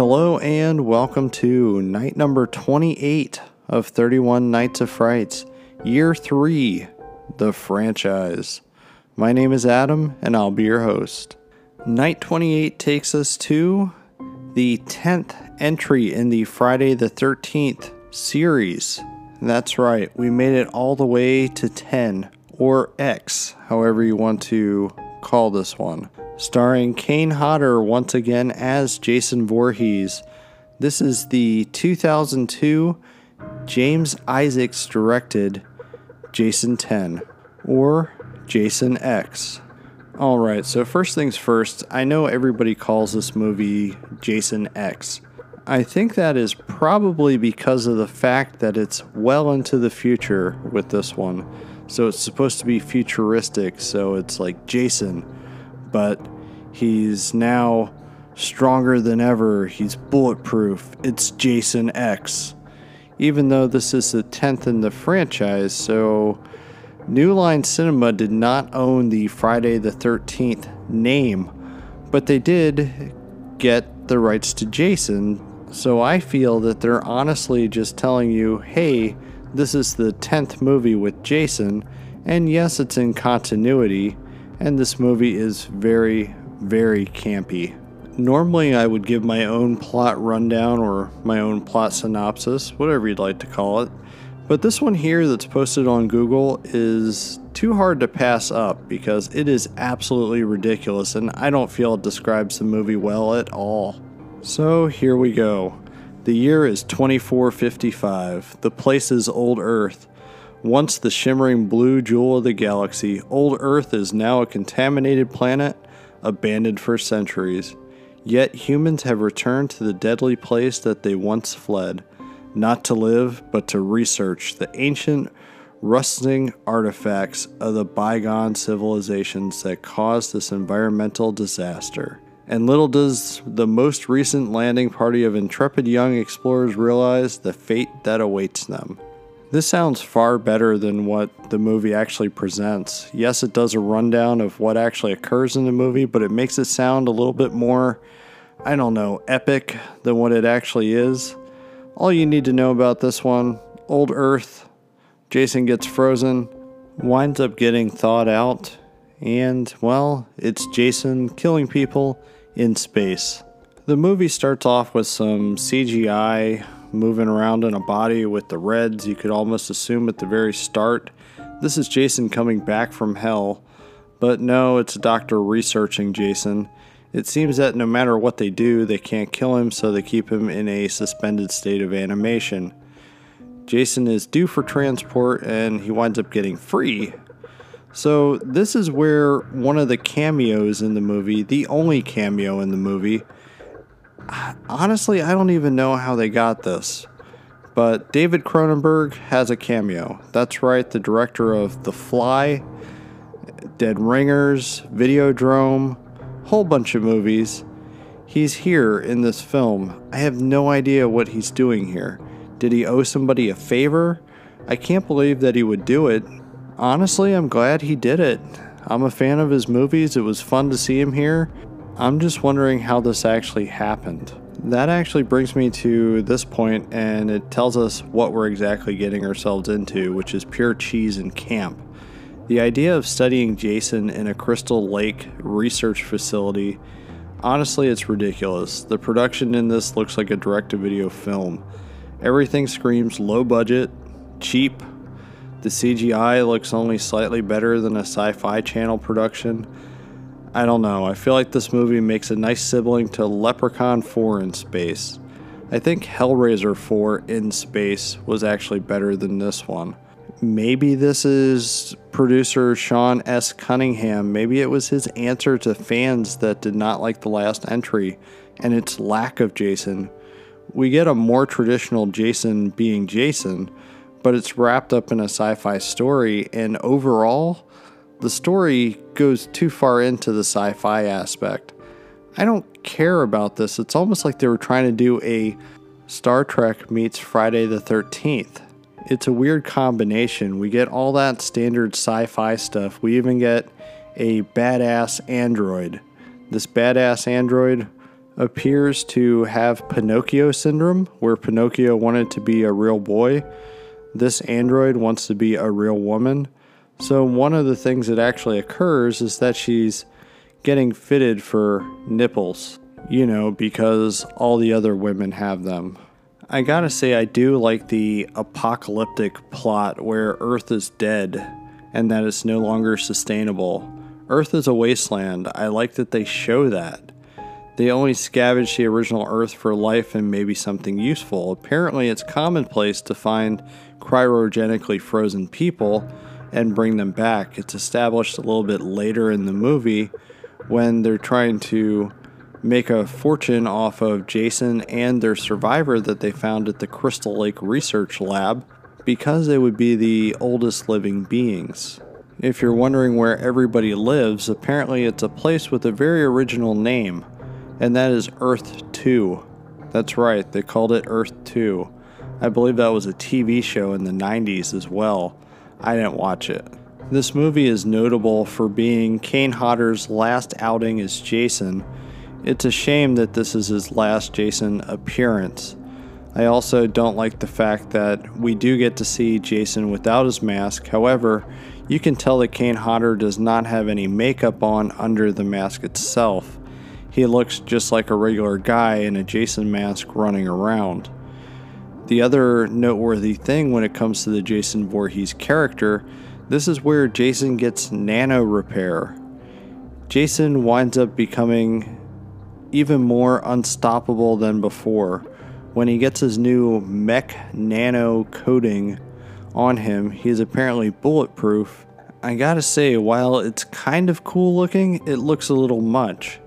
Hello and welcome to night number 28 of 31 Nights of Frights, year 3, the franchise. My name is Adam and I'll be your host. Night 28 takes us to the 10th entry in the Friday the 13th series. That's right, we made it all the way to 10, or X, however you want to call this one. Starring Kane Hodder once again as Jason Voorhees. This is the 2002 James Isaacs directed Jason 10, or Jason X. Alright, so first things first, I know everybody calls this movie Jason X. I think that is probably because of the fact that it's well into the future with this one. So it's supposed to be futuristic, so it's like Jason, but he's now stronger than ever. He's bulletproof. It's Jason X. Even though this is the 10th in the franchise, so New Line Cinema did not own the Friday the 13th name, but they did get the rights to Jason so I feel that they're honestly just telling you, hey, this is the 10th movie with Jason, and yes, it's in continuity, and this movie is very, very campy. Normally, I would give my own plot rundown or my own plot synopsis, whatever you'd like to call it. But this one here that's posted on Google is too hard to pass up because it is absolutely ridiculous and I don't feel it describes the movie well at all. So here we go. The year is 2455. The place is Old Earth. Once the shimmering blue jewel of the galaxy, Old Earth is now a contaminated planet, abandoned for centuries. Yet humans have returned to the deadly place that they once fled, not to live, but to research the ancient, rusting artifacts of the bygone civilizations that caused this environmental disaster and little does the most recent landing party of intrepid young explorers realize the fate that awaits them. This sounds far better than what the movie actually presents. Yes, it does a rundown of what actually occurs in the movie, but it makes it sound a little bit more, I don't know, epic than what it actually is. All you need to know about this one Old Earth, Jason gets frozen, winds up getting thawed out, and, well, it's Jason killing people in space. The movie starts off with some CGI moving around in a body with the reds. You could almost assume at the very start this is Jason coming back from hell, but no, it's a doctor researching Jason. It seems that no matter what they do, they can't kill him, so they keep him in a suspended state of animation. Jason is due for transport and he winds up getting free so, this is where one of the cameos in the movie, the only cameo in the movie, honestly, I don't even know how they got this. But David Cronenberg has a cameo. That's right, the director of The Fly, Dead Ringers, Videodrome, whole bunch of movies. He's here in this film. I have no idea what he's doing here. Did he owe somebody a favor? I can't believe that he would do it honestly, I'm glad he did it. I'm a fan of his movies. It was fun to see him here. I'm just wondering how this actually happened. That actually brings me to this point, and it tells us what we're exactly getting ourselves into, which is pure cheese and camp. The idea of studying Jason in a Crystal Lake research facility, honestly, it's ridiculous. The production in this looks like a direct to video film. Everything screams low budget, cheap, the CGI looks only slightly better than a sci fi channel production. I don't know, I feel like this movie makes a nice sibling to Leprechaun 4 in space. I think Hellraiser 4 in space was actually better than this one. Maybe this is producer Sean S. Cunningham. Maybe it was his answer to fans that did not like the last entry and its lack of Jason. We get a more traditional Jason being Jason, but it's wrapped up in a sci fi story, and overall, the story goes too far into the sci fi aspect. I don't care about this. It's almost like they were trying to do a Star Trek meets Friday the 13th. It's a weird combination. We get all that standard sci fi stuff. We even get a badass android. This badass android, appears to have Pinocchio syndrome, where Pinocchio wanted to be a real boy. This android wants to be a real woman. So, one of the things that actually occurs is that she's getting fitted for nipples, you know, because all the other women have them. I gotta say, I do like the apocalyptic plot where Earth is dead and that it's no longer sustainable. Earth is a wasteland. I like that they show that. They only scavenge the original Earth for life and maybe something useful. Apparently, it's commonplace to find cryogenically frozen people and bring them back. It's established a little bit later in the movie when they're trying to make a fortune off of Jason and their survivor that they found at the Crystal Lake Research Lab because they would be the oldest living beings. If you're wondering where everybody lives, apparently it's a place with a very original name, and that is Earth 2. That's right, they called it Earth 2. I believe that was a TV show in the 90s as well. I didn't watch it. This movie is notable for being Kane Hodder's last outing as Jason. It's a shame that this is his last Jason appearance. I also don't like the fact that we do get to see Jason without his mask. However, you can tell that Kane Hodder does not have any makeup on under the mask itself. He looks just like a regular guy in a Jason mask running around. The other noteworthy thing when it comes to the Jason Voorhees character this is where Jason gets nano repair. Jason winds up becoming even more unstoppable than before. When he gets his new mech nano coating on him, he is apparently bulletproof. I gotta say, while it's kind of cool looking, it looks a little much.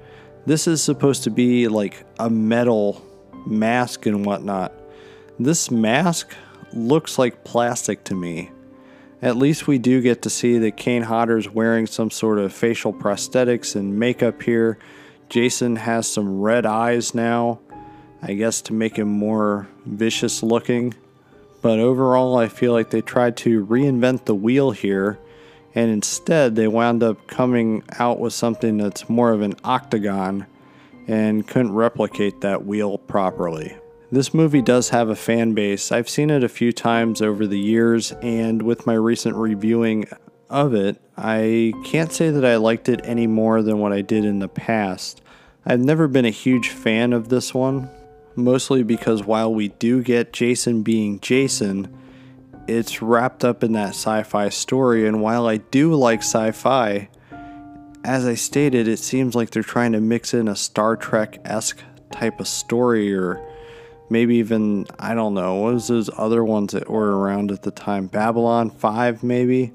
This is supposed to be like a metal mask and whatnot. This mask looks like plastic to me. At least we do get to see that Kane Hodder's wearing some sort of facial prosthetics and makeup here. Jason has some red eyes now, I guess to make him more vicious looking. But overall, I feel like they tried to reinvent the wheel here, and instead they wound up coming out with something that's more of an octagon and couldn't replicate that wheel properly. This movie does have a fan base. I've seen it a few times over the years, and with my recent reviewing of it, I can't say that I liked it any more than what I did in the past. I've never been a huge fan of this one, mostly because while we do get Jason being Jason, it's wrapped up in that sci fi story, and while I do like sci fi, as I stated, it seems like they're trying to mix in a Star Trek esque type of story or maybe even I don't know what was those other ones that were around at the time? Babylon 5 maybe?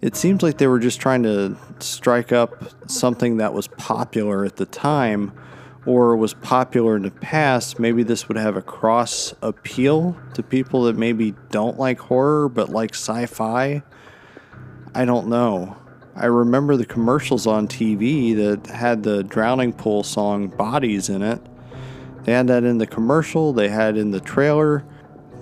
It seems like they were just trying to strike up something that was popular at the time or was popular in the past. Maybe this would have a cross appeal to people that maybe don't like horror but like sci-fi? I don't know. I remember the commercials on TV that had the drowning pool song Bodies in it they had that in the commercial, they had in the trailer.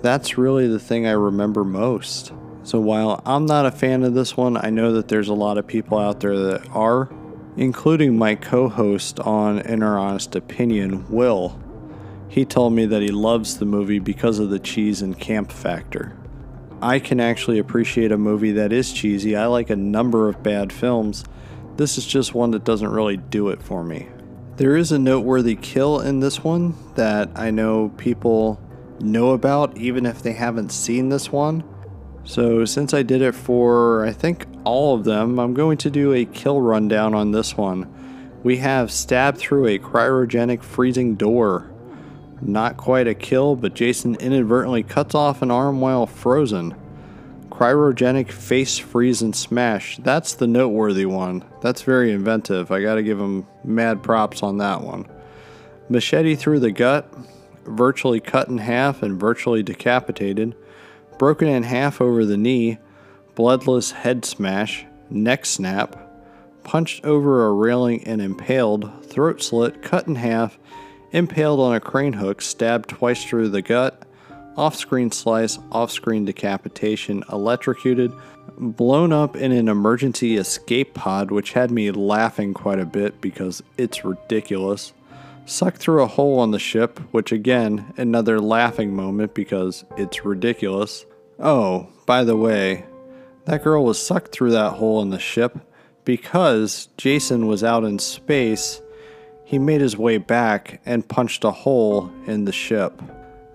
That's really the thing I remember most. So while I'm not a fan of this one, I know that there's a lot of people out there that are, including my co host on In Our Honest Opinion, Will. He told me that he loves the movie because of the cheese and camp factor. I can actually appreciate a movie that is cheesy. I like a number of bad films. This is just one that doesn't really do it for me. There is a noteworthy kill in this one that I know people know about even if they haven't seen this one. So, since I did it for I think all of them, I'm going to do a kill rundown on this one. We have stabbed through a cryogenic freezing door. Not quite a kill, but Jason inadvertently cuts off an arm while frozen. Cryogenic face freeze and smash. That's the noteworthy one. That's very inventive. I gotta give him mad props on that one. Machete through the gut, virtually cut in half and virtually decapitated. Broken in half over the knee, bloodless head smash, neck snap, punched over a railing and impaled, throat slit, cut in half, impaled on a crane hook, stabbed twice through the gut, off screen slice, off screen decapitation, electrocuted, blown up in an emergency escape pod, which had me laughing quite a bit because it's ridiculous. sucked through a hole on the ship, which again, another laughing moment because it's ridiculous. Oh, by the way, that girl was sucked through that hole in the ship because Jason was out in space. He made his way back and punched a hole in the ship.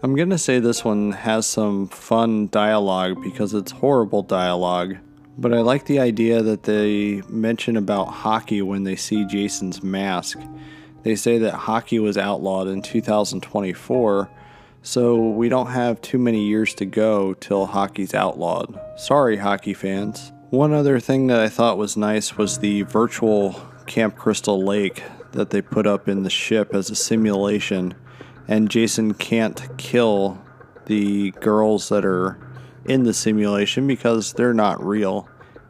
I'm going to say this one has some fun dialogue because it's horrible dialogue, but I like the idea that they mention about hockey when they see Jason's mask. They say that hockey was outlawed in 2024, so we don't have too many years to go till hockey's outlawed. Sorry, hockey fans. One other thing that I thought was nice was the virtual Camp Crystal Lake that they put up in the ship as a simulation and Jason can't kill the girls that are in the simulation because they're not real.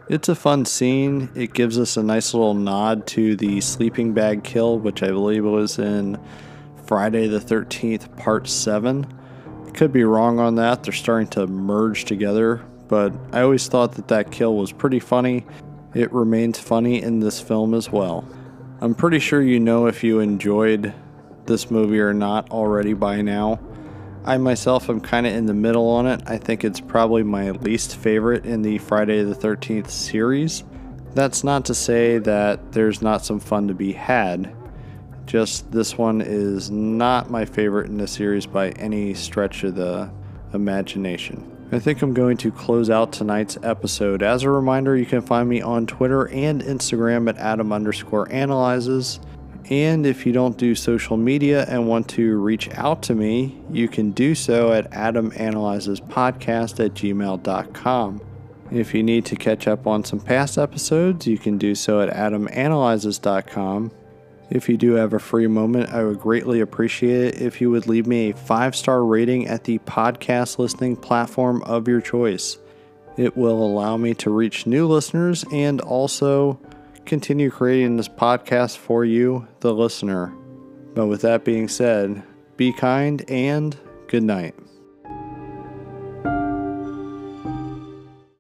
It's a fun scene. It gives us a nice little nod to the sleeping bag kill, which I believe was in Friday the 13th, part 7. Could be wrong on that. They're starting to merge together, but I always thought that that kill was pretty funny. It remains funny in this film as well. I'm pretty sure you know if you enjoyed this movie or not already by now. I myself am kind of in the middle on it. I think it's probably my least favorite in the Friday the 13th series. That's not to say that there's not some fun to be had. Just this one is not my favorite in the series by any stretch of the imagination. I think I'm going to close out tonight's episode. As a reminder, you can find me on Twitter and Instagram at Adam underscore analyzes. And if you don't do social media and want to reach out to me, you can do so at adamanalyzespodcast at gmail.com. If you need to catch up on some past episodes, you can do so at adamanalyzes.com. If you do have a free moment, I would greatly appreciate it if you would leave me a five star rating at the podcast listening platform of your choice. It will allow me to reach new listeners and also continue creating this podcast for you, the listener. But with that being said, be kind and good night.